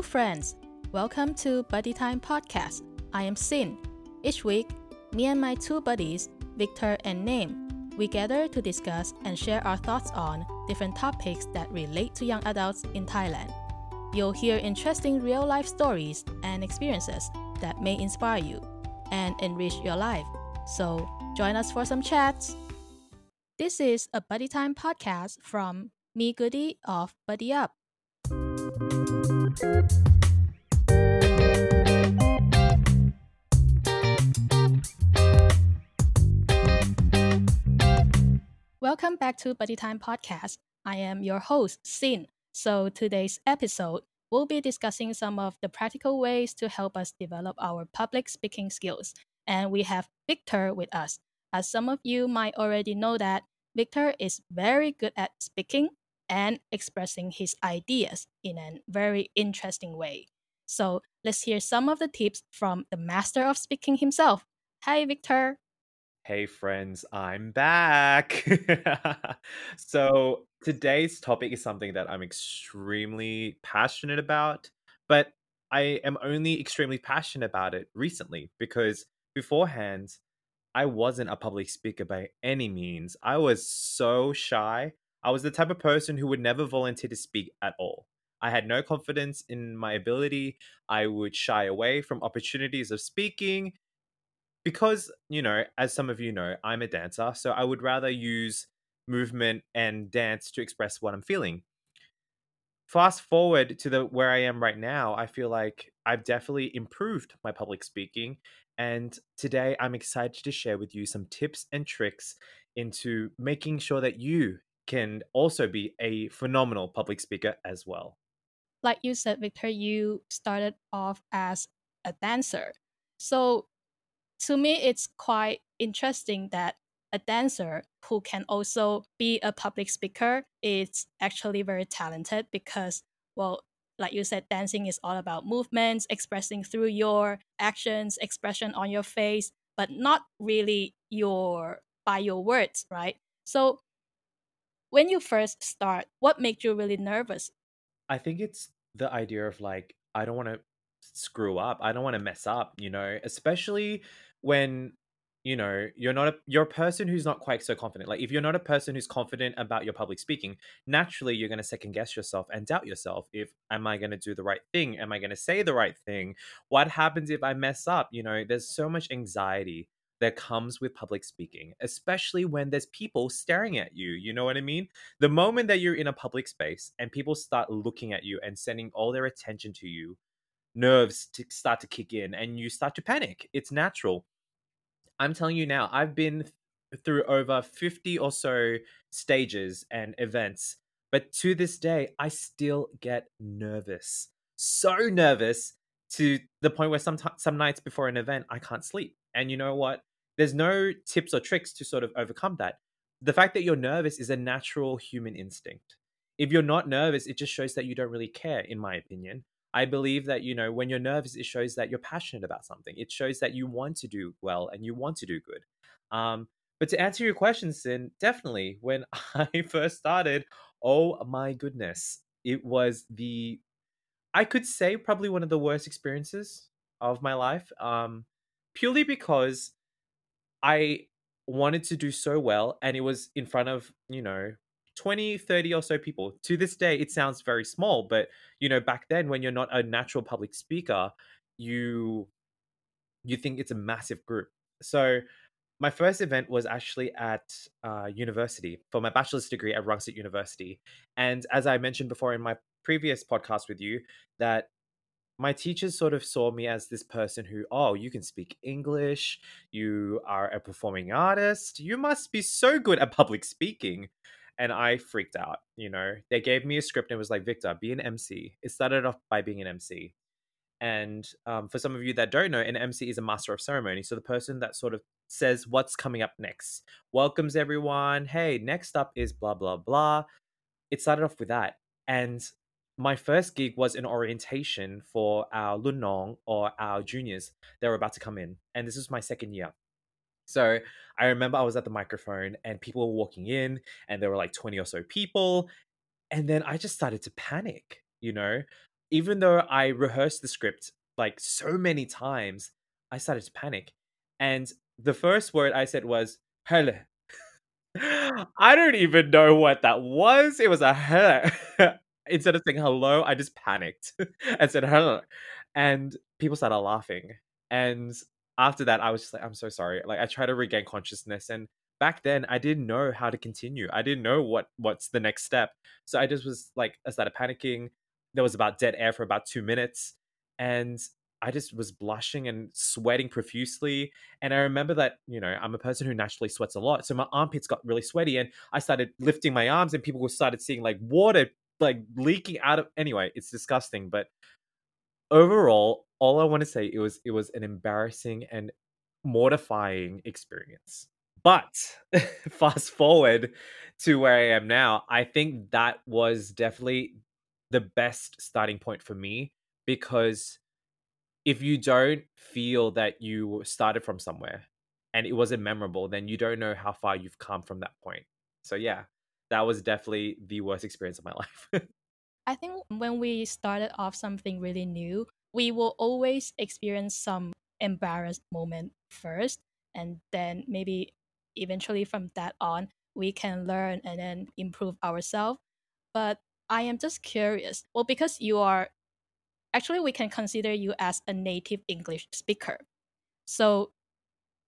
Hello, friends. Welcome to Buddy Time Podcast. I am Sin. Each week, me and my two buddies, Victor and Name, we gather to discuss and share our thoughts on different topics that relate to young adults in Thailand. You'll hear interesting real life stories and experiences that may inspire you and enrich your life. So, join us for some chats. This is a Buddy Time podcast from Me Goody of Buddy Up. Welcome back to Buddy Time Podcast. I am your host, Sin. So, today's episode, we'll be discussing some of the practical ways to help us develop our public speaking skills. And we have Victor with us. As some of you might already know that Victor is very good at speaking and expressing his ideas in a very interesting way. So let's hear some of the tips from the master of speaking himself. Hi, Victor. Hey, friends, I'm back. so, today's topic is something that I'm extremely passionate about, but I am only extremely passionate about it recently because beforehand, I wasn't a public speaker by any means. I was so shy. I was the type of person who would never volunteer to speak at all. I had no confidence in my ability. I would shy away from opportunities of speaking because, you know, as some of you know, I'm a dancer. So I would rather use movement and dance to express what I'm feeling. Fast forward to the where I am right now, I feel like I've definitely improved my public speaking and today I'm excited to share with you some tips and tricks into making sure that you can also be a phenomenal public speaker as well. Like you said, Victor, you started off as a dancer. So to me, it's quite interesting that a dancer who can also be a public speaker is actually very talented because, well, like you said, dancing is all about movements, expressing through your actions, expression on your face, but not really your by your words, right? So when you first start, what made you really nervous? I think it's the idea of like, I don't want to screw up. I don't want to mess up, you know, especially when you know you're not a you're a person who's not quite so confident like if you're not a person who's confident about your public speaking naturally you're going to second guess yourself and doubt yourself if am i going to do the right thing am i going to say the right thing what happens if i mess up you know there's so much anxiety that comes with public speaking, especially when there's people staring at you. You know what I mean? The moment that you're in a public space and people start looking at you and sending all their attention to you, nerves to start to kick in and you start to panic. It's natural. I'm telling you now, I've been through over 50 or so stages and events, but to this day, I still get nervous. So nervous to the point where some t- some nights before an event I can't sleep. And you know what? There's no tips or tricks to sort of overcome that. The fact that you're nervous is a natural human instinct. If you're not nervous, it just shows that you don't really care in my opinion. I believe that, you know, when you're nervous, it shows that you're passionate about something. It shows that you want to do well and you want to do good. Um, but to answer your question, Sin, definitely when I first started, oh my goodness, it was the, I could say probably one of the worst experiences of my life. Um, purely because I wanted to do so well and it was in front of, you know, 20 30 or so people to this day it sounds very small but you know back then when you're not a natural public speaker you you think it's a massive group so my first event was actually at uh, university for my bachelor's degree at Rangsit University. And as I mentioned before in my previous podcast with you, that my teachers sort of saw me as this person who, oh, you can speak English, you are a performing artist, you must be so good at public speaking and I freaked out. You know, they gave me a script and it was like, Victor, be an MC. It started off by being an MC. And um, for some of you that don't know, an MC is a master of ceremony. So the person that sort of says what's coming up next, welcomes everyone. Hey, next up is blah, blah, blah. It started off with that. And my first gig was an orientation for our Lunong or our juniors that were about to come in. And this was my second year. So I remember I was at the microphone and people were walking in and there were like 20 or so people. And then I just started to panic, you know. even though I rehearsed the script like so many times, I started to panic. And the first word I said was "hele." I don't even know what that was. It was a "hele." Instead of saying hello, I just panicked and said hello. and people started laughing. And after that, I was just like, "I'm so sorry." Like I tried to regain consciousness, and back then I didn't know how to continue. I didn't know what what's the next step. So I just was like, I started panicking. There was about dead air for about two minutes, and I just was blushing and sweating profusely. And I remember that, you know, I'm a person who naturally sweats a lot. So my armpits got really sweaty and I started lifting my arms and people started seeing like water like leaking out of anyway, it's disgusting. But overall, all I want to say it was it was an embarrassing and mortifying experience. But fast forward to where I am now, I think that was definitely the best starting point for me because if you don't feel that you started from somewhere and it wasn't memorable, then you don't know how far you've come from that point. So yeah, that was definitely the worst experience of my life. I think when we started off something really new, we will always experience some embarrassed moment first and then maybe eventually from that on we can learn and then improve ourselves. But I am just curious. Well, because you are actually we can consider you as a native English speaker. So,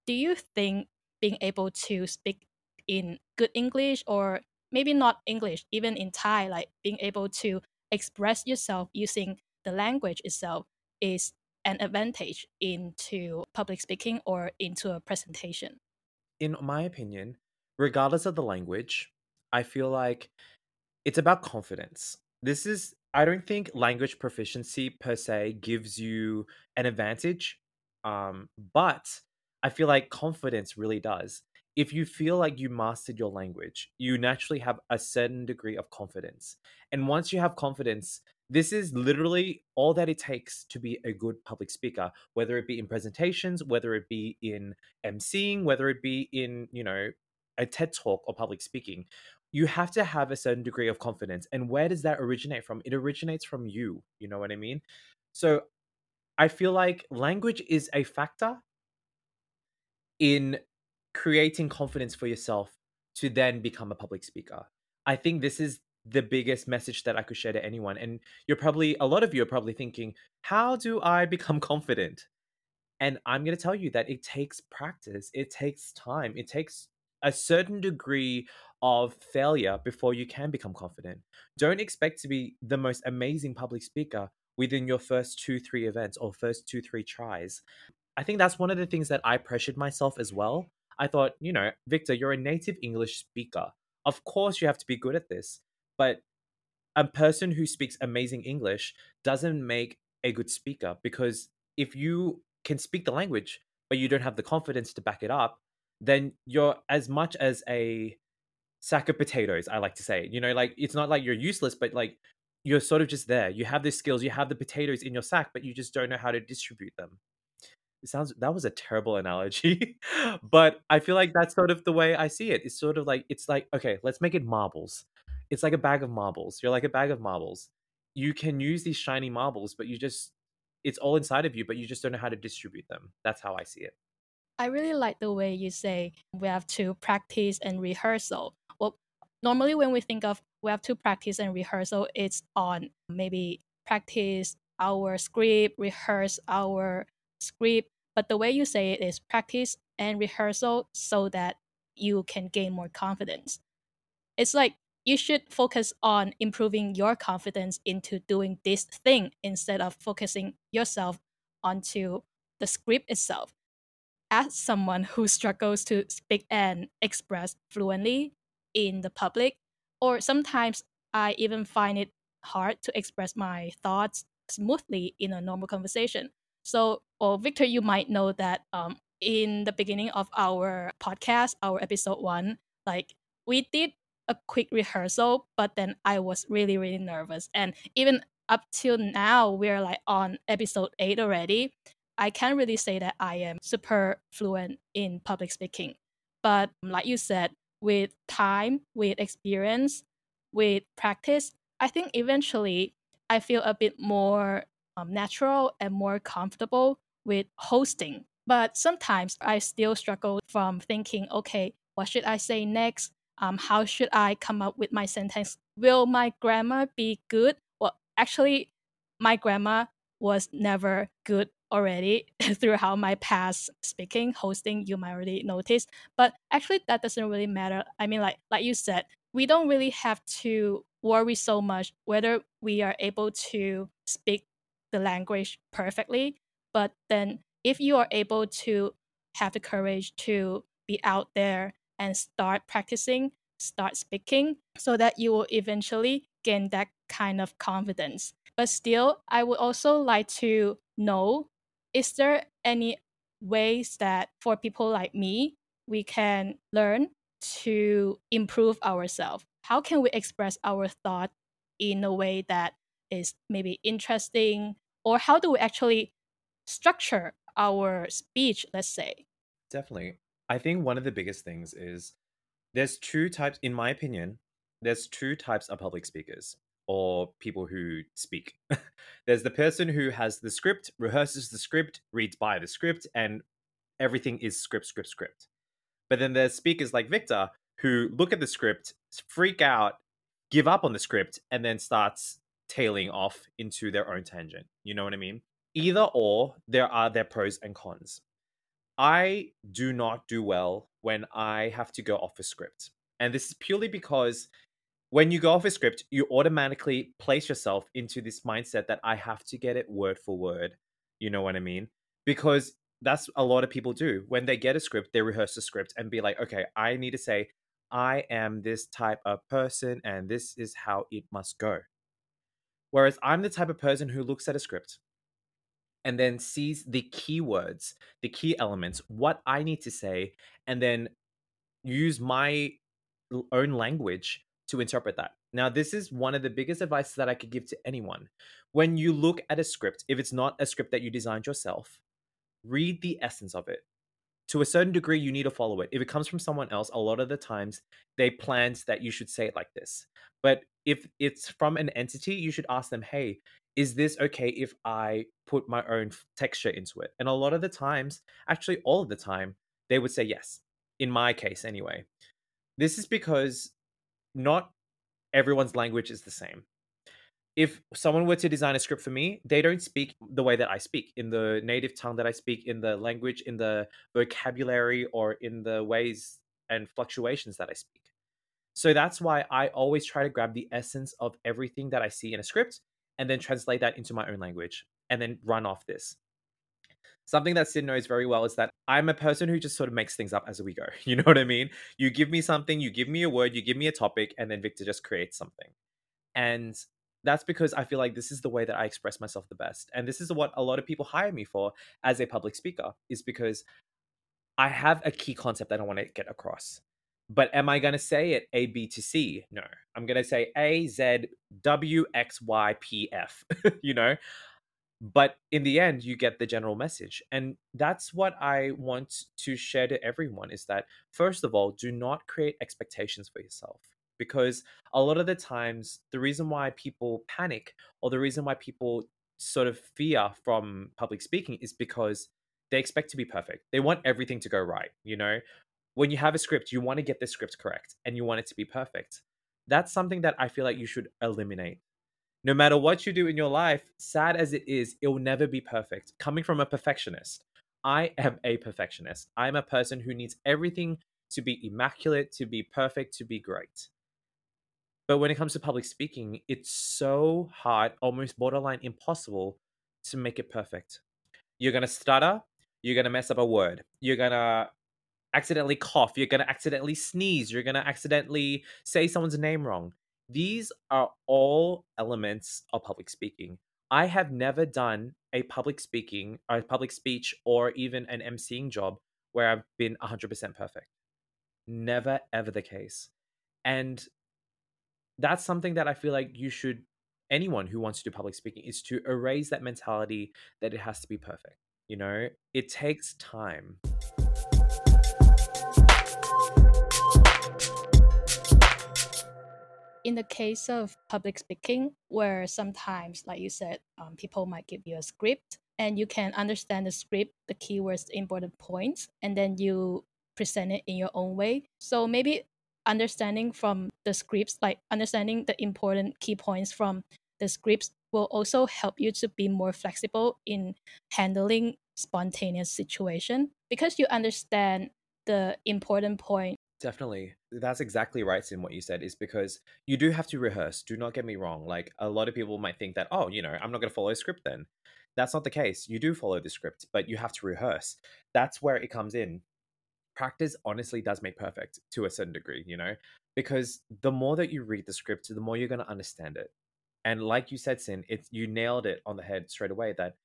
do you think being able to speak in good English or maybe not English, even in Thai, like being able to express yourself using the language itself is an advantage into public speaking or into a presentation? In my opinion, regardless of the language, I feel like it's about confidence. This is I don't think language proficiency per se gives you an advantage. Um, but I feel like confidence really does. If you feel like you mastered your language, you naturally have a certain degree of confidence. And once you have confidence, this is literally all that it takes to be a good public speaker, whether it be in presentations, whether it be in emceeing, whether it be in, you know, a TED talk or public speaking you have to have a certain degree of confidence. And where does that originate from? It originates from you. You know what I mean? So I feel like language is a factor in creating confidence for yourself to then become a public speaker. I think this is the biggest message that I could share to anyone. And you're probably, a lot of you are probably thinking, how do I become confident? And I'm going to tell you that it takes practice, it takes time, it takes a certain degree of failure before you can become confident. Don't expect to be the most amazing public speaker within your first two, three events or first two, three tries. I think that's one of the things that I pressured myself as well. I thought, you know, Victor, you're a native English speaker. Of course, you have to be good at this. But a person who speaks amazing English doesn't make a good speaker because if you can speak the language, but you don't have the confidence to back it up, then you're as much as a sack of potatoes, I like to say. You know, like it's not like you're useless, but like you're sort of just there. You have the skills, you have the potatoes in your sack, but you just don't know how to distribute them. It sounds that was a terrible analogy, but I feel like that's sort of the way I see it. It's sort of like it's like okay, let's make it marbles. It's like a bag of marbles. You're like a bag of marbles. You can use these shiny marbles, but you just it's all inside of you, but you just don't know how to distribute them. That's how I see it. I really like the way you say we have to practice and rehearsal. Well, normally when we think of we have to practice and rehearsal, it's on maybe practice our script, rehearse our script. But the way you say it is practice and rehearsal so that you can gain more confidence. It's like you should focus on improving your confidence into doing this thing instead of focusing yourself onto the script itself as someone who struggles to speak and express fluently in the public, or sometimes I even find it hard to express my thoughts smoothly in a normal conversation. So, well, Victor, you might know that um, in the beginning of our podcast, our episode one, like we did a quick rehearsal, but then I was really, really nervous. And even up till now, we're like on episode eight already. I can't really say that I am super fluent in public speaking. But like you said, with time, with experience, with practice, I think eventually I feel a bit more um, natural and more comfortable with hosting. But sometimes I still struggle from thinking, okay, what should I say next? Um, how should I come up with my sentence? Will my grammar be good? Well, actually, my grammar was never good already throughout my past speaking hosting you might already notice but actually that doesn't really matter i mean like like you said we don't really have to worry so much whether we are able to speak the language perfectly but then if you are able to have the courage to be out there and start practicing start speaking so that you will eventually gain that kind of confidence. But still i would also like to know is there any ways that for people like me we can learn to improve ourselves? How can we express our thought in a way that is maybe interesting or how do we actually structure our speech let's say Definitely. I think one of the biggest things is there's two types, in my opinion, there's two types of public speakers or people who speak. there's the person who has the script, rehearses the script, reads by the script, and everything is script, script, script. But then there's speakers like Victor who look at the script, freak out, give up on the script, and then starts tailing off into their own tangent. You know what I mean? Either or, there are their pros and cons. I do not do well when I have to go off a script. And this is purely because when you go off a script, you automatically place yourself into this mindset that I have to get it word for word. You know what I mean? Because that's a lot of people do. When they get a script, they rehearse the script and be like, okay, I need to say, I am this type of person and this is how it must go. Whereas I'm the type of person who looks at a script and then sees the keywords, the key elements, what I need to say, and then use my own language to interpret that. Now, this is one of the biggest advices that I could give to anyone. When you look at a script, if it's not a script that you designed yourself, read the essence of it. To a certain degree, you need to follow it. If it comes from someone else, a lot of the times they planned that you should say it like this. But if it's from an entity, you should ask them, hey, is this okay if I put my own texture into it? And a lot of the times, actually, all of the time, they would say yes. In my case, anyway. This is because not everyone's language is the same. If someone were to design a script for me, they don't speak the way that I speak, in the native tongue that I speak, in the language, in the vocabulary, or in the ways and fluctuations that I speak. So that's why I always try to grab the essence of everything that I see in a script and then translate that into my own language and then run off this. Something that Sin knows very well is that I'm a person who just sort of makes things up as we go. You know what I mean? You give me something, you give me a word, you give me a topic, and then Victor just creates something. And that's because I feel like this is the way that I express myself the best. And this is what a lot of people hire me for as a public speaker, is because I have a key concept that I want to get across. But am I going to say it A, B to C? No. I'm going to say A, Z, W, X, Y, P, F, you know? But in the end, you get the general message. And that's what I want to share to everyone is that, first of all, do not create expectations for yourself. Because a lot of the times, the reason why people panic or the reason why people sort of fear from public speaking is because they expect to be perfect. They want everything to go right, you know? When you have a script, you want to get the script correct and you want it to be perfect. That's something that I feel like you should eliminate. No matter what you do in your life, sad as it is, it will never be perfect. Coming from a perfectionist, I am a perfectionist. I'm a person who needs everything to be immaculate, to be perfect, to be great. But when it comes to public speaking, it's so hard, almost borderline impossible to make it perfect. You're going to stutter, you're going to mess up a word, you're going to accidentally cough, you're going to accidentally sneeze, you're going to accidentally say someone's name wrong. These are all elements of public speaking. I have never done a public speaking, a public speech, or even an emceeing job where I've been 100% perfect. Never, ever the case. And that's something that I feel like you should, anyone who wants to do public speaking, is to erase that mentality that it has to be perfect. You know, it takes time. In the case of public speaking, where sometimes, like you said, um, people might give you a script and you can understand the script, the keywords, the important points, and then you present it in your own way. So maybe understanding from the scripts, like understanding the important key points from the scripts, will also help you to be more flexible in handling spontaneous situation because you understand the important point Definitely. That's exactly right in what you said, is because you do have to rehearse. Do not get me wrong. Like a lot of people might think that, oh, you know, I'm not going to follow a script then. That's not the case. You do follow the script, but you have to rehearse. That's where it comes in. Practice honestly does make perfect to a certain degree, you know, because the more that you read the script, the more you're going to understand it. And like you said, Sin, it's you nailed it on the head straight away that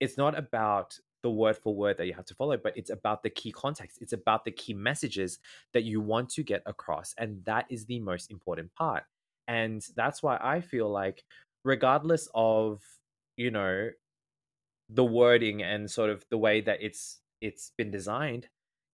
it's not about the word for word that you have to follow, but it's about the key context. It's about the key messages that you want to get across. And that is the most important part. And that's why I feel like, regardless of, you know, the wording and sort of the way that it's it's been designed,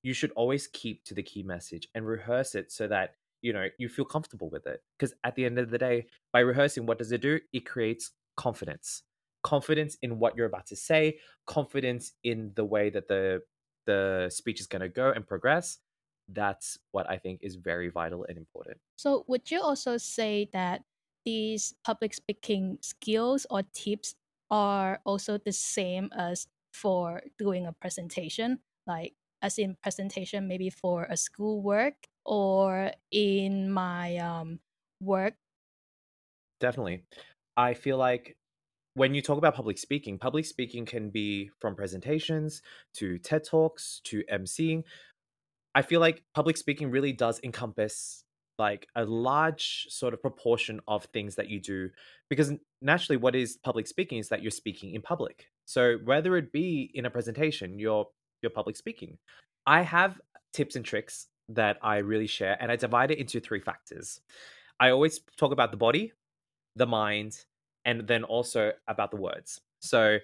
you should always keep to the key message and rehearse it so that you know you feel comfortable with it because at the end of the day by rehearsing what does it do it creates confidence confidence in what you're about to say, confidence in the way that the the speech is going to go and progress. That's what I think is very vital and important. So, would you also say that these public speaking skills or tips are also the same as for doing a presentation? Like, as in presentation, maybe for a school work or in my um, work? Definitely. I feel like when you talk about public speaking, public speaking can be from presentations to TED Talks to emceeing. I feel like public speaking really does encompass like a large sort of proportion of things that you do because naturally what is public speaking is that you're speaking in public. So whether it be in a presentation, you're you're public speaking. I have tips and tricks that I really share and I divide it into three factors. I always talk about the body, the mind, and then also about the words. So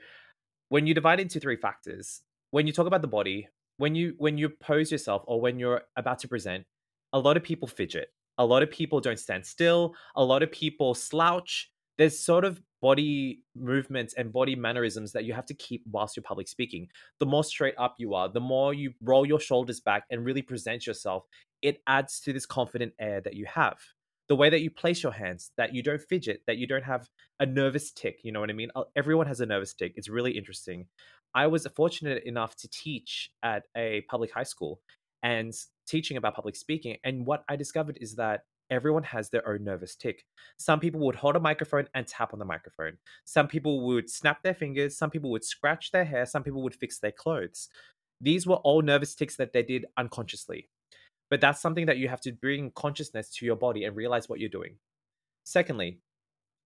when you divide into three factors, when you talk about the body, when you when you pose yourself or when you're about to present, a lot of people fidget. A lot of people don't stand still. A lot of people slouch. There's sort of body movements and body mannerisms that you have to keep whilst you're public speaking. The more straight up you are, the more you roll your shoulders back and really present yourself, it adds to this confident air that you have the way that you place your hands, that you don't fidget, that you don't have a nervous tic. You know what I mean? Everyone has a nervous tic. It's really interesting. I was fortunate enough to teach at a public high school and teaching about public speaking. And what I discovered is that everyone has their own nervous tic. Some people would hold a microphone and tap on the microphone. Some people would snap their fingers. Some people would scratch their hair. Some people would fix their clothes. These were all nervous tics that they did unconsciously. But that's something that you have to bring consciousness to your body and realize what you're doing. Secondly,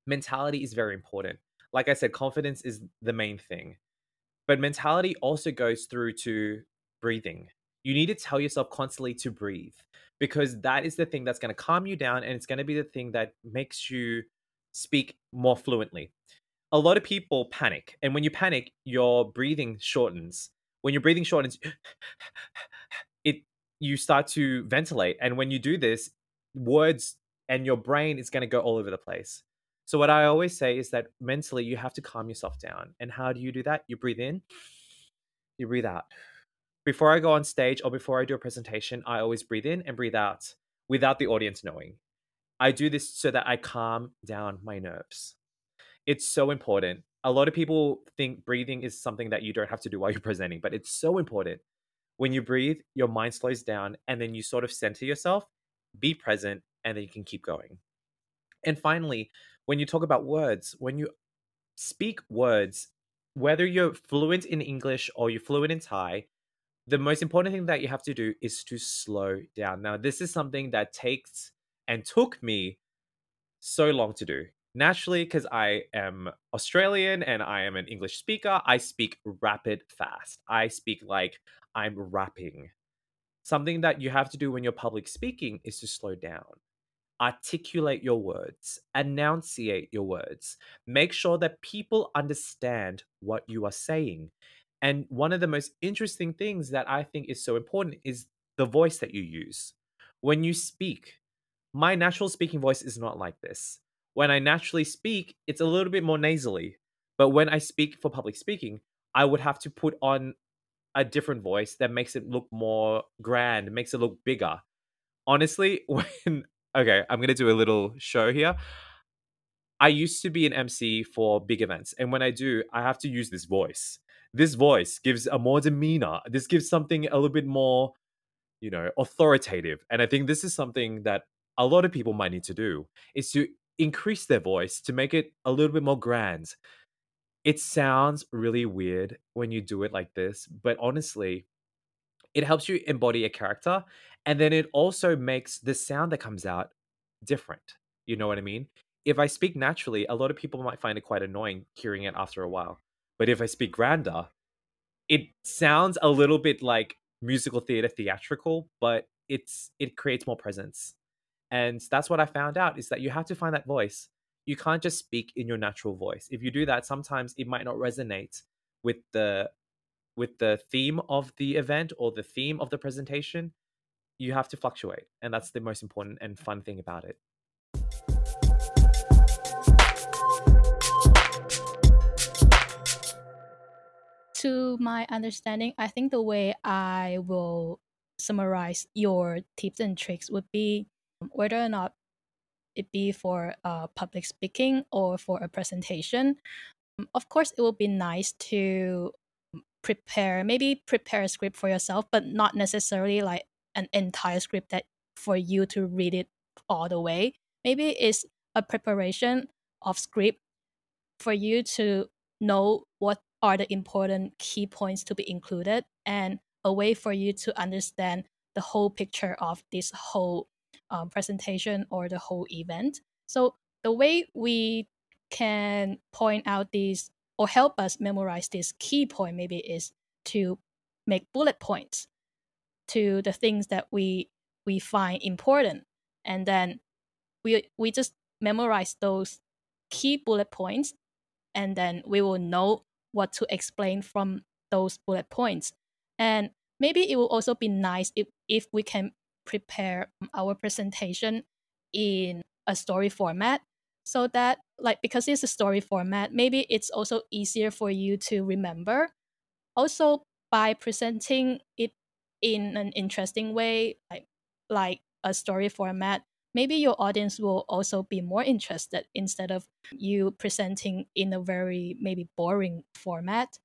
mentality is very important. Like I said, confidence is the main thing. But mentality also goes through to breathing. You need to tell yourself constantly to breathe because that is the thing that's going to calm you down and it's going to be the thing that makes you speak more fluently. A lot of people panic, and when you panic, your breathing shortens. When your breathing shortens, you start to ventilate. And when you do this, words and your brain is going to go all over the place. So, what I always say is that mentally you have to calm yourself down. And how do you do that? You breathe in, you breathe out. Before I go on stage or before I do a presentation, I always breathe in and breathe out without the audience knowing. I do this so that I calm down my nerves. It's so important. A lot of people think breathing is something that you don't have to do while you're presenting, but it's so important when you breathe, your mind slows down and then you sort of center yourself, be present, and then you can keep going. And finally, when you talk about words, when you speak words, whether you're fluent in English or you're fluent in Thai, the most important thing that you have to do is to slow down. Now, this is something that takes and took me so long to do naturally because i am australian and i am an english speaker i speak rapid fast i speak like i'm rapping something that you have to do when you're public speaking is to slow down articulate your words enunciate your words make sure that people understand what you are saying and one of the most interesting things that i think is so important is the voice that you use when you speak my natural speaking voice is not like this. When I naturally speak, it's a little bit more nasally. But when I speak for public speaking, I would have to put on a different voice that makes it look more grand, makes it look bigger. Honestly, when okay, I'm gonna do a little show here. I used to be an MC for big events, and when I do, I have to use this voice. This voice gives a more demeanor. This gives something a little bit more, you know, authoritative. And I think this is something that a lot of people might need to do is to increase their voice to make it a little bit more grand. It sounds really weird when you do it like this, but honestly, it helps you embody a character and then it also makes the sound that comes out different. You know what I mean? If I speak naturally, a lot of people might find it quite annoying hearing it after a while. But if I speak grander, it sounds a little bit like musical theater theatrical, but it's it creates more presence. And that's what I found out is that you have to find that voice. You can't just speak in your natural voice. If you do that, sometimes it might not resonate with the with the theme of the event or the theme of the presentation. You have to fluctuate, and that's the most important and fun thing about it. To my understanding, I think the way I will summarize your tips and tricks would be um, whether or not it be for uh, public speaking or for a presentation. Um, of course, it will be nice to prepare, maybe prepare a script for yourself, but not necessarily like an entire script that for you to read it all the way. Maybe it's a preparation of script for you to know what are the important key points to be included and a way for you to understand the whole picture of this whole um, presentation or the whole event. So the way we can point out these or help us memorize this key point maybe is to make bullet points to the things that we we find important and then we we just memorize those key bullet points and then we will know what to explain from those bullet points and maybe it will also be nice if if we can prepare our presentation in a story format so that like because it's a story format maybe it's also easier for you to remember. Also by presenting it in an interesting way like like a story format maybe your audience will also be more interested instead of you presenting in a very maybe boring format.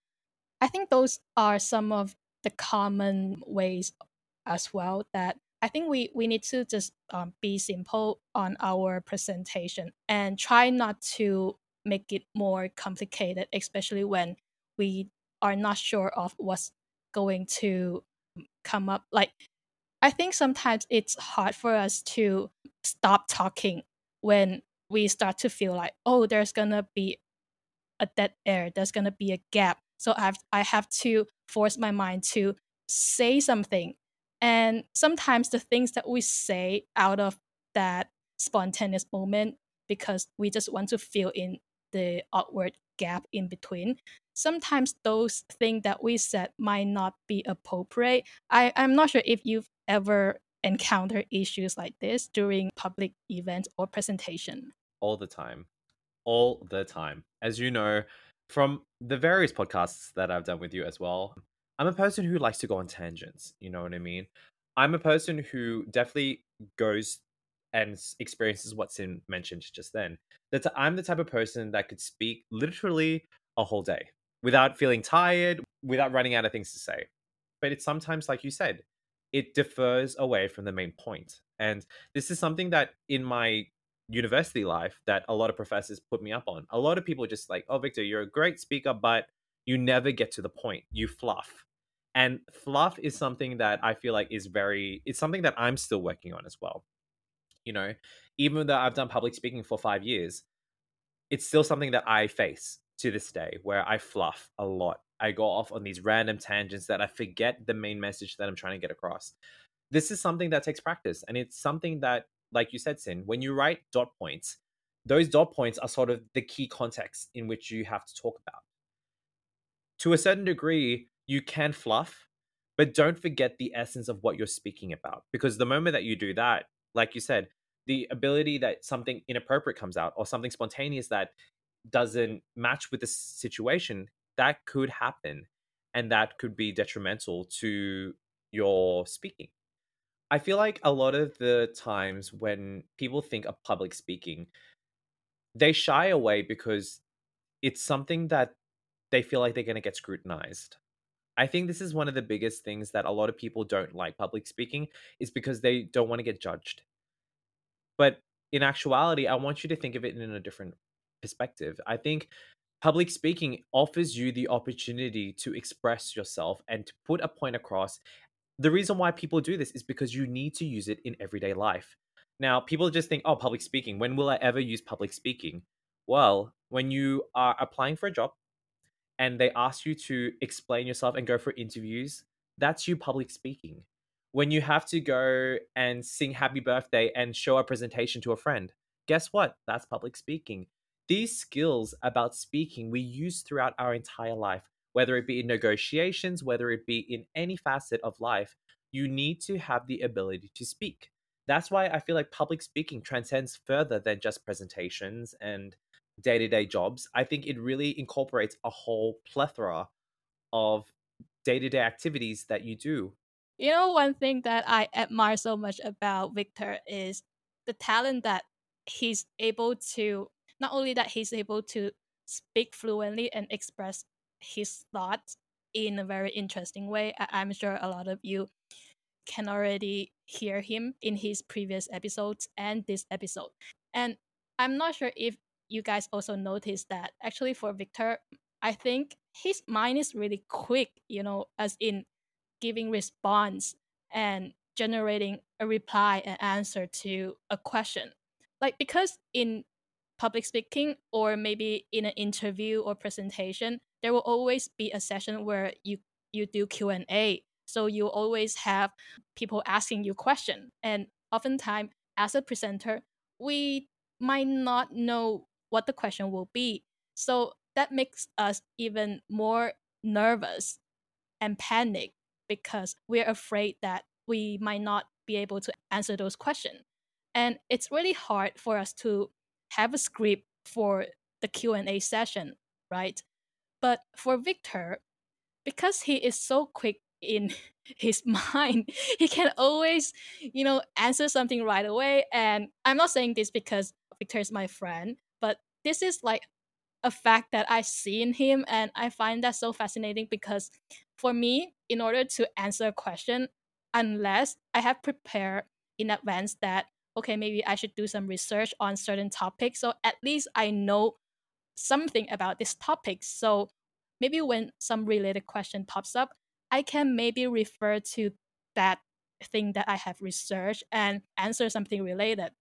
I think those are some of the common ways as well that I think we we need to just um, be simple on our presentation and try not to make it more complicated, especially when we are not sure of what's going to come up. Like, I think sometimes it's hard for us to stop talking when we start to feel like, oh, there's gonna be a dead air, there's gonna be a gap. So I have I have to force my mind to say something and sometimes the things that we say out of that spontaneous moment, because we just want to fill in the awkward gap in between, sometimes those things that we said might not be appropriate. I, I'm not sure if you've ever encountered issues like this during public events or presentation. All the time. All the time. As you know, from the various podcasts that I've done with you as well, I'm a person who likes to go on tangents. You know what I mean? I'm a person who definitely goes and experiences what's Sin mentioned just then. That I'm the type of person that could speak literally a whole day without feeling tired, without running out of things to say. But it's sometimes, like you said, it differs away from the main point. And this is something that in my university life that a lot of professors put me up on. A lot of people just like, oh, Victor, you're a great speaker, but you never get to the point. You fluff. And fluff is something that I feel like is very, it's something that I'm still working on as well. You know, even though I've done public speaking for five years, it's still something that I face to this day where I fluff a lot. I go off on these random tangents that I forget the main message that I'm trying to get across. This is something that takes practice. And it's something that, like you said, Sin, when you write dot points, those dot points are sort of the key context in which you have to talk about. To a certain degree, you can fluff, but don't forget the essence of what you're speaking about. Because the moment that you do that, like you said, the ability that something inappropriate comes out or something spontaneous that doesn't match with the situation, that could happen and that could be detrimental to your speaking. I feel like a lot of the times when people think of public speaking, they shy away because it's something that they feel like they're going to get scrutinized. I think this is one of the biggest things that a lot of people don't like public speaking is because they don't want to get judged. But in actuality, I want you to think of it in a different perspective. I think public speaking offers you the opportunity to express yourself and to put a point across. The reason why people do this is because you need to use it in everyday life. Now, people just think, oh, public speaking, when will I ever use public speaking? Well, when you are applying for a job and they ask you to explain yourself and go for interviews, that's you public speaking. When you have to go and sing happy birthday and show a presentation to a friend, guess what? That's public speaking. These skills about speaking we use throughout our entire life, whether it be in negotiations, whether it be in any facet of life, you need to have the ability to speak. That's why I feel like public speaking transcends further than just presentations and day to day jobs. I think it really incorporates a whole plethora of day to day activities that you do. You know, one thing that I admire so much about Victor is the talent that he's able to, not only that he's able to speak fluently and express his thoughts in a very interesting way. I- am sure a lot of you can already hear him in his previous episodes and this episode. And I'm not sure if you guys also noticed that actually for Victor, I think his mind is really quick, you know, as in giving response and generating a reply and answer to a question. Like because in public speaking or maybe in an interview or presentation, there will always be a session where you you do Q&A. So you always have people asking you question and oftentimes as a presenter, we might not know what the question will be. So that makes us even more nervous and panic because we're afraid that we might not be able to answer those questions. And it's really hard for us to have a script for the Q&A session, right? But for Victor, because he is so quick in his mind, he can always, you know, answer something right away. And I'm not saying this because Victor is my friend, this is like a fact that I see in him, and I find that so fascinating because for me, in order to answer a question, unless I have prepared in advance that okay, maybe I should do some research on certain topics, so at least I know something about this topic. So maybe when some related question pops up, I can maybe refer to that thing that I have researched and answer something related.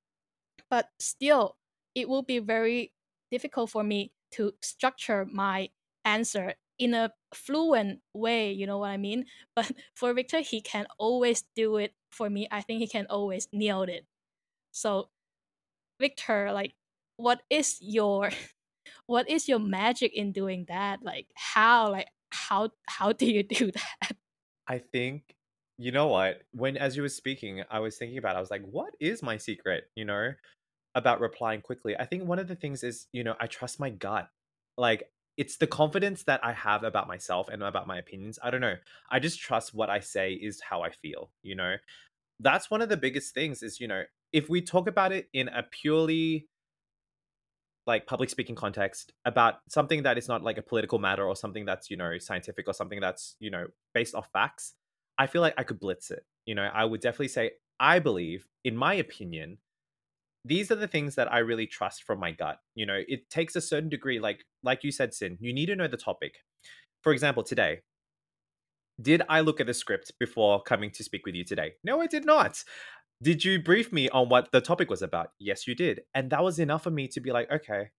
But still, it will be very difficult for me to structure my answer in a fluent way, you know what I mean? But for Victor, he can always do it for me. I think he can always nail it. So, Victor, like, what is your what is your magic in doing that? Like, how like how how do you do that? I think you know what when as you were speaking i was thinking about it, i was like what is my secret you know about replying quickly. I think one of the things is, you know, I trust my gut. Like it's the confidence that I have about myself and about my opinions. I don't know. I just trust what I say is how I feel, you know. That's one of the biggest things is, you know, if we talk about it in a purely like public speaking context about something that is not like a political matter or something that's, you know, scientific or something that's, you know, based off facts, I feel like I could blitz it. You know, I would definitely say I believe, in my opinion, these are the things that I really trust from my gut. You know, it takes a certain degree, like like you said, Sin, you need to know the topic. For example, today, did I look at the script before coming to speak with you today? No, I did not. Did you brief me on what the topic was about? Yes, you did. And that was enough for me to be like, okay,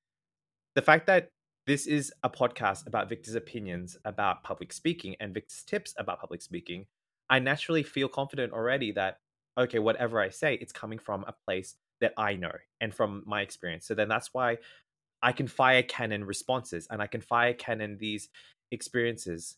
the fact that this is a podcast about Victor's opinions about public speaking and Victor's tips about public speaking, I naturally feel confident already that, okay, whatever I say, it's coming from a place that I know and from my experience. So then that's why I can fire cannon responses and I can fire cannon these experiences.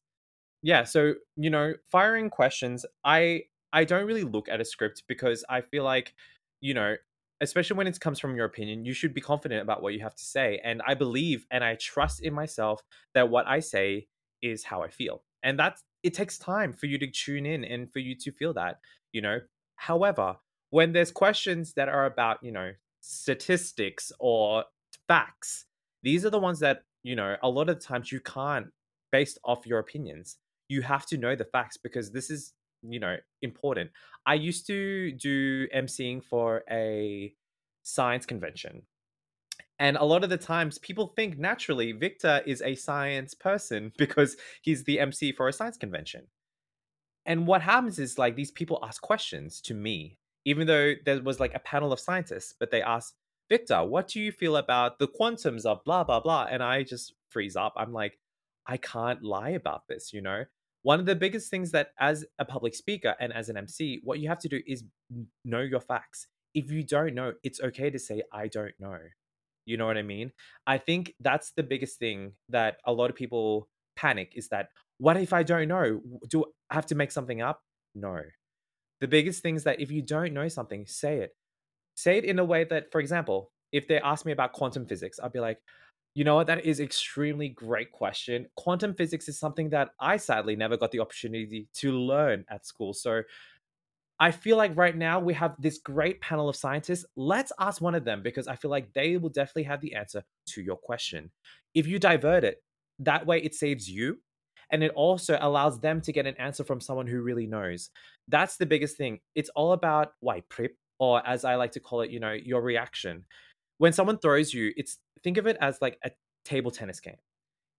Yeah, so you know, firing questions, I I don't really look at a script because I feel like, you know, especially when it comes from your opinion, you should be confident about what you have to say. And I believe and I trust in myself that what I say is how I feel. And that's it takes time for you to tune in and for you to feel that, you know. However, when there's questions that are about, you know, statistics or facts, these are the ones that, you know, a lot of times you can't based off your opinions. You have to know the facts because this is you know important i used to do emceeing for a science convention and a lot of the times people think naturally victor is a science person because he's the mc for a science convention and what happens is like these people ask questions to me even though there was like a panel of scientists but they asked victor what do you feel about the quantums of blah blah blah and i just freeze up i'm like i can't lie about this you know one of the biggest things that as a public speaker and as an MC, what you have to do is know your facts. If you don't know, it's okay to say, I don't know. You know what I mean? I think that's the biggest thing that a lot of people panic is that, what if I don't know? Do I have to make something up? No. The biggest thing is that if you don't know something, say it. Say it in a way that, for example, if they ask me about quantum physics, I'll be like, you know what? That is extremely great question. Quantum physics is something that I sadly never got the opportunity to learn at school. So I feel like right now we have this great panel of scientists. Let's ask one of them because I feel like they will definitely have the answer to your question. If you divert it, that way it saves you and it also allows them to get an answer from someone who really knows. That's the biggest thing. It's all about why prep or as I like to call it, you know, your reaction when someone throws you, it's think of it as like a table tennis game.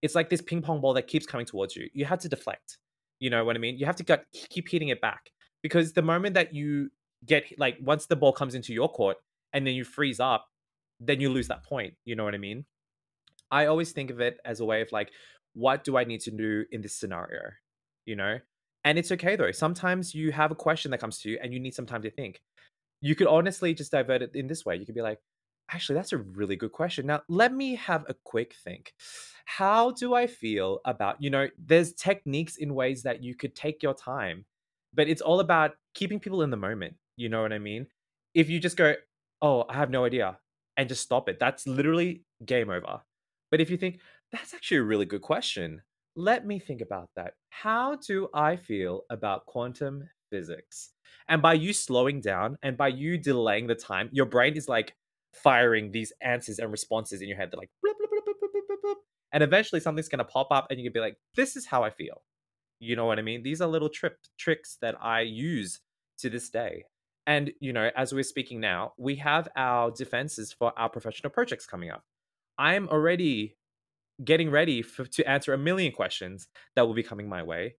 It's like this ping pong ball that keeps coming towards you. You have to deflect. You know what I mean? You have to get, keep hitting it back because the moment that you get like once the ball comes into your court and then you freeze up, then you lose that point. You know what I mean? I always think of it as a way of like, what do I need to do in this scenario? You know? And it's okay though. Sometimes you have a question that comes to you and you need some time to think. You could honestly just divert it in this way. You could be like, Actually, that's a really good question. Now, let me have a quick think. How do I feel about, you know, there's techniques in ways that you could take your time, but it's all about keeping people in the moment. You know what I mean? If you just go, oh, I have no idea, and just stop it, that's literally game over. But if you think, that's actually a really good question, let me think about that. How do I feel about quantum physics? And by you slowing down and by you delaying the time, your brain is like, firing these answers and responses in your head. They're like, bloop, bloop, bloop, and eventually something's going to pop up and you can be like, this is how I feel. You know what I mean? These are little trip tricks that I use to this day. And, you know, as we're speaking now, we have our defenses for our professional projects coming up. I'm already getting ready for, to answer a million questions that will be coming my way.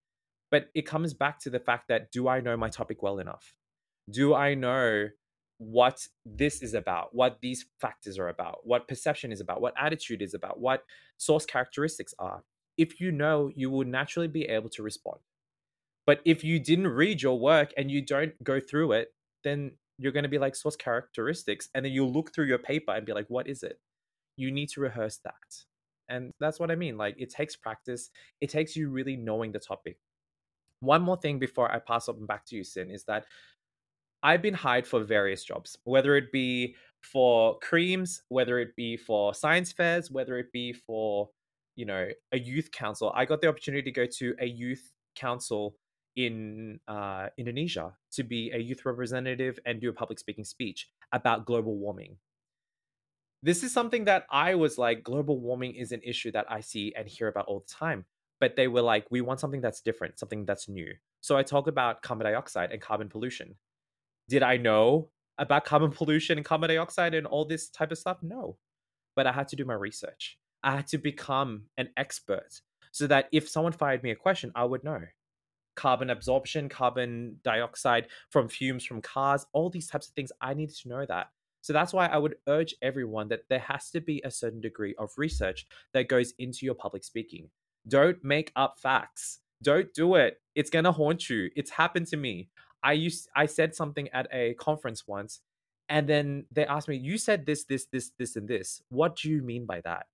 But it comes back to the fact that do I know my topic well enough? Do I know what this is about, what these factors are about, what perception is about, what attitude is about, what source characteristics are. If you know, you will naturally be able to respond. But if you didn't read your work and you don't go through it, then you're going to be like source characteristics. And then you'll look through your paper and be like, what is it? You need to rehearse that. And that's what I mean. Like it takes practice, it takes you really knowing the topic. One more thing before I pass up and back to you, Sin, is that I've been hired for various jobs, whether it be for creams, whether it be for science fairs, whether it be for, you know, a youth council. I got the opportunity to go to a youth council in uh, Indonesia to be a youth representative and do a public speaking speech about global warming. This is something that I was like, global warming is an issue that I see and hear about all the time. But they were like, we want something that's different, something that's new. So I talk about carbon dioxide and carbon pollution did I know about carbon pollution and carbon dioxide and all this type of stuff? No. But I had to do my research. I had to become an expert so that if someone fired me a question, I would know. Carbon absorption, carbon dioxide from fumes from cars, all these types of things, I needed to know that. So that's why I would urge everyone that there has to be a certain degree of research that goes into your public speaking. Don't make up facts. Don't do it. It's going to haunt you. It's happened to me. I used I said something at a conference once, and then they asked me, "You said this, this, this, this, and this. What do you mean by that?"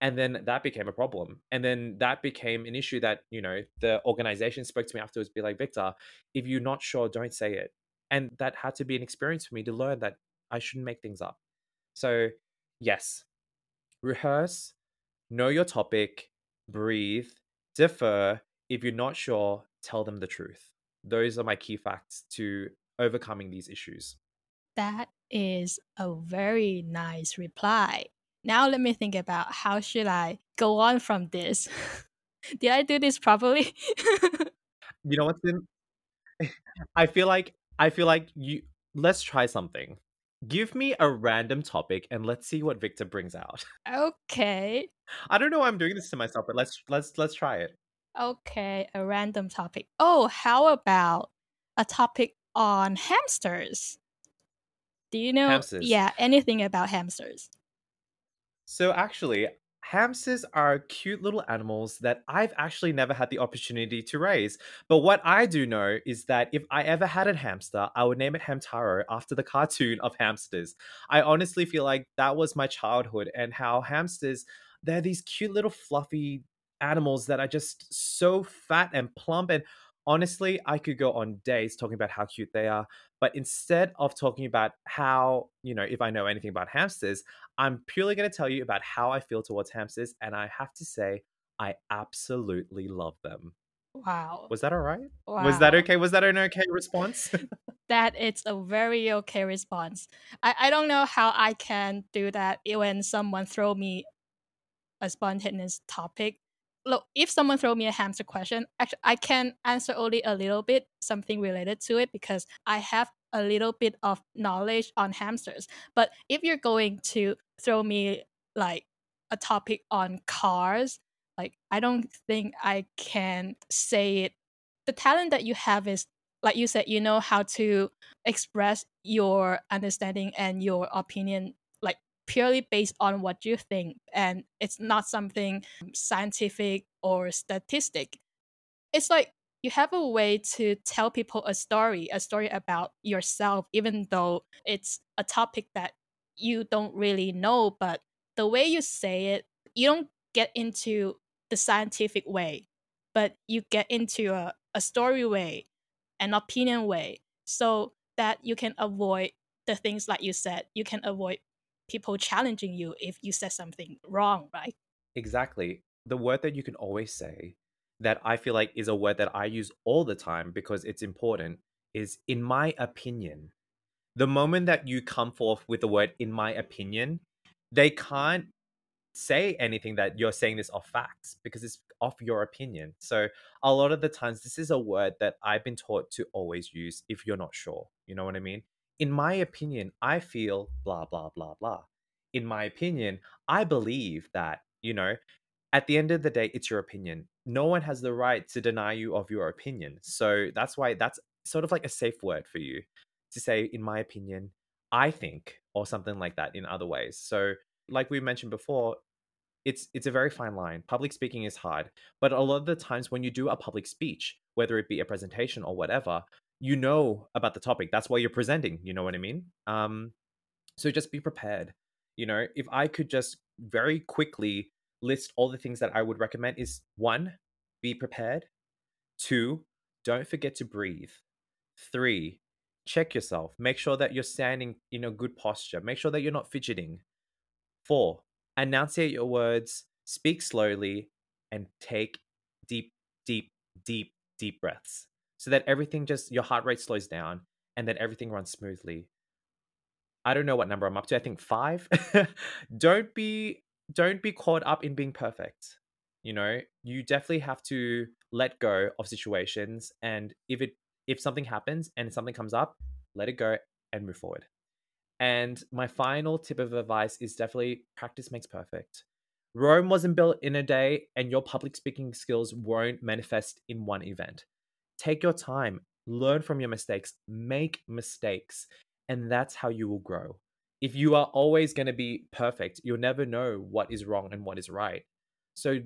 And then that became a problem, and then that became an issue that you know the organization spoke to me afterwards, be like, "Victor, if you're not sure, don't say it." And that had to be an experience for me to learn that I shouldn't make things up. So, yes, rehearse, know your topic, breathe, defer. If you're not sure, tell them the truth. Those are my key facts to overcoming these issues. That is a very nice reply. Now let me think about how should I go on from this. Did I do this properly? you know what, I feel like I feel like you let's try something. Give me a random topic and let's see what Victor brings out. Okay. I don't know why I'm doing this to myself, but let's let's let's try it. Okay, a random topic. Oh, how about a topic on hamsters? Do you know Hamsters. yeah, anything about hamsters? So actually, hamsters are cute little animals that I've actually never had the opportunity to raise. But what I do know is that if I ever had a hamster, I would name it Hamtaro after the cartoon of hamsters. I honestly feel like that was my childhood and how hamsters, they're these cute little fluffy animals that are just so fat and plump and honestly, I could go on days talking about how cute they are. But instead of talking about how, you know, if I know anything about hamsters, I'm purely going to tell you about how I feel towards hamsters. And I have to say, I absolutely love them. Wow. Was that all right? Wow. Was that okay? Was that an okay response? that it's a very okay response. I, I don't know how I can do that when someone throw me a spontaneous topic look, if someone throw me a hamster question, actually I can answer only a little bit something related to it because I have a little bit of knowledge on hamsters. But if you're going to throw me like a topic on cars, like I don't think I can say it. The talent that you have is like you said, you know how to express your understanding and your opinion purely based on what you think and it's not something scientific or statistic. It's like you have a way to tell people a story a story about yourself even though it's a topic that you don't really know but the way you say it you don't get into the scientific way but you get into a, a story way an opinion way so that you can avoid the things like you said. You can avoid people challenging you if you said something wrong, right? Exactly. The word that you can always say that I feel like is a word that I use all the time because it's important is in my opinion. The moment that you come forth with the word in my opinion, they can't say anything that you're saying this off facts because it's off your opinion. So a lot of the times this is a word that I've been taught to always use if you're not sure. You know what I mean? In my opinion, I feel blah, blah, blah, blah. In my opinion, I believe that, you know, at the end of the day, it's your opinion. No one has the right to deny you of your opinion. So that's why that's sort of like a safe word for you to say, in my opinion, I think, or something like that in other ways. So, like we mentioned before, it's it's a very fine line. Public speaking is hard, but a lot of the times when you do a public speech, whether it be a presentation or whatever, you know about the topic. That's why you're presenting. You know what I mean? Um, so just be prepared. You know, if I could just very quickly list all the things that I would recommend is one, be prepared. Two, don't forget to breathe. Three, check yourself. Make sure that you're standing in a good posture. Make sure that you're not fidgeting. Four, enunciate your words, speak slowly, and take deep, deep, deep, deep breaths so that everything just your heart rate slows down and that everything runs smoothly. I don't know what number I'm up to. I think 5. don't be don't be caught up in being perfect. You know, you definitely have to let go of situations and if it if something happens and something comes up, let it go and move forward. And my final tip of advice is definitely practice makes perfect. Rome wasn't built in a day, and your public speaking skills won't manifest in one event. Take your time, learn from your mistakes, make mistakes, and that's how you will grow. If you are always going to be perfect, you'll never know what is wrong and what is right. So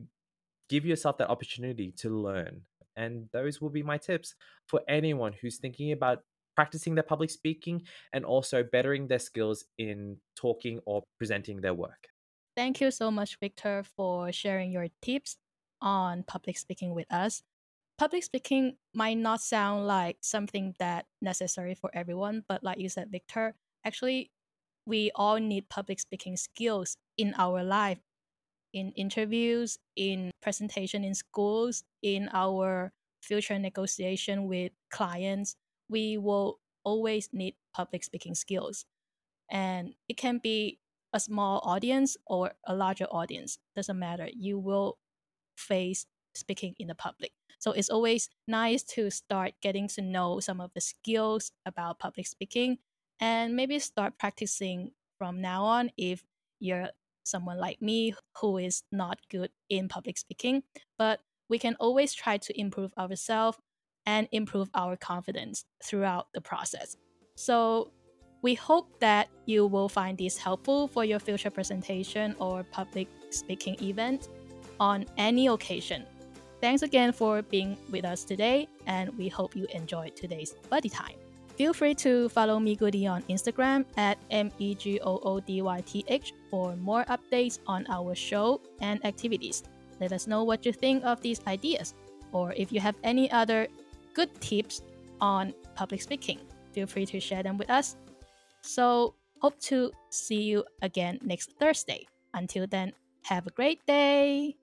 give yourself that opportunity to learn. And those will be my tips for anyone who's thinking about practicing their public speaking and also bettering their skills in talking or presenting their work. Thank you so much, Victor, for sharing your tips on public speaking with us public speaking might not sound like something that necessary for everyone, but like you said, Victor, actually we all need public speaking skills in our life, in interviews, in presentation in schools, in our future negotiation with clients. We will always need public speaking skills. And it can be a small audience or a larger audience, doesn't matter. You will face speaking in the public. So it's always nice to start getting to know some of the skills about public speaking and maybe start practicing from now on if you're someone like me who is not good in public speaking. But we can always try to improve ourselves and improve our confidence throughout the process. So we hope that you will find this helpful for your future presentation or public speaking event on any occasion. Thanks again for being with us today, and we hope you enjoyed today's buddy time. Feel free to follow Goody on Instagram at M E G O O D Y T H for more updates on our show and activities. Let us know what you think of these ideas, or if you have any other good tips on public speaking, feel free to share them with us. So, hope to see you again next Thursday. Until then, have a great day.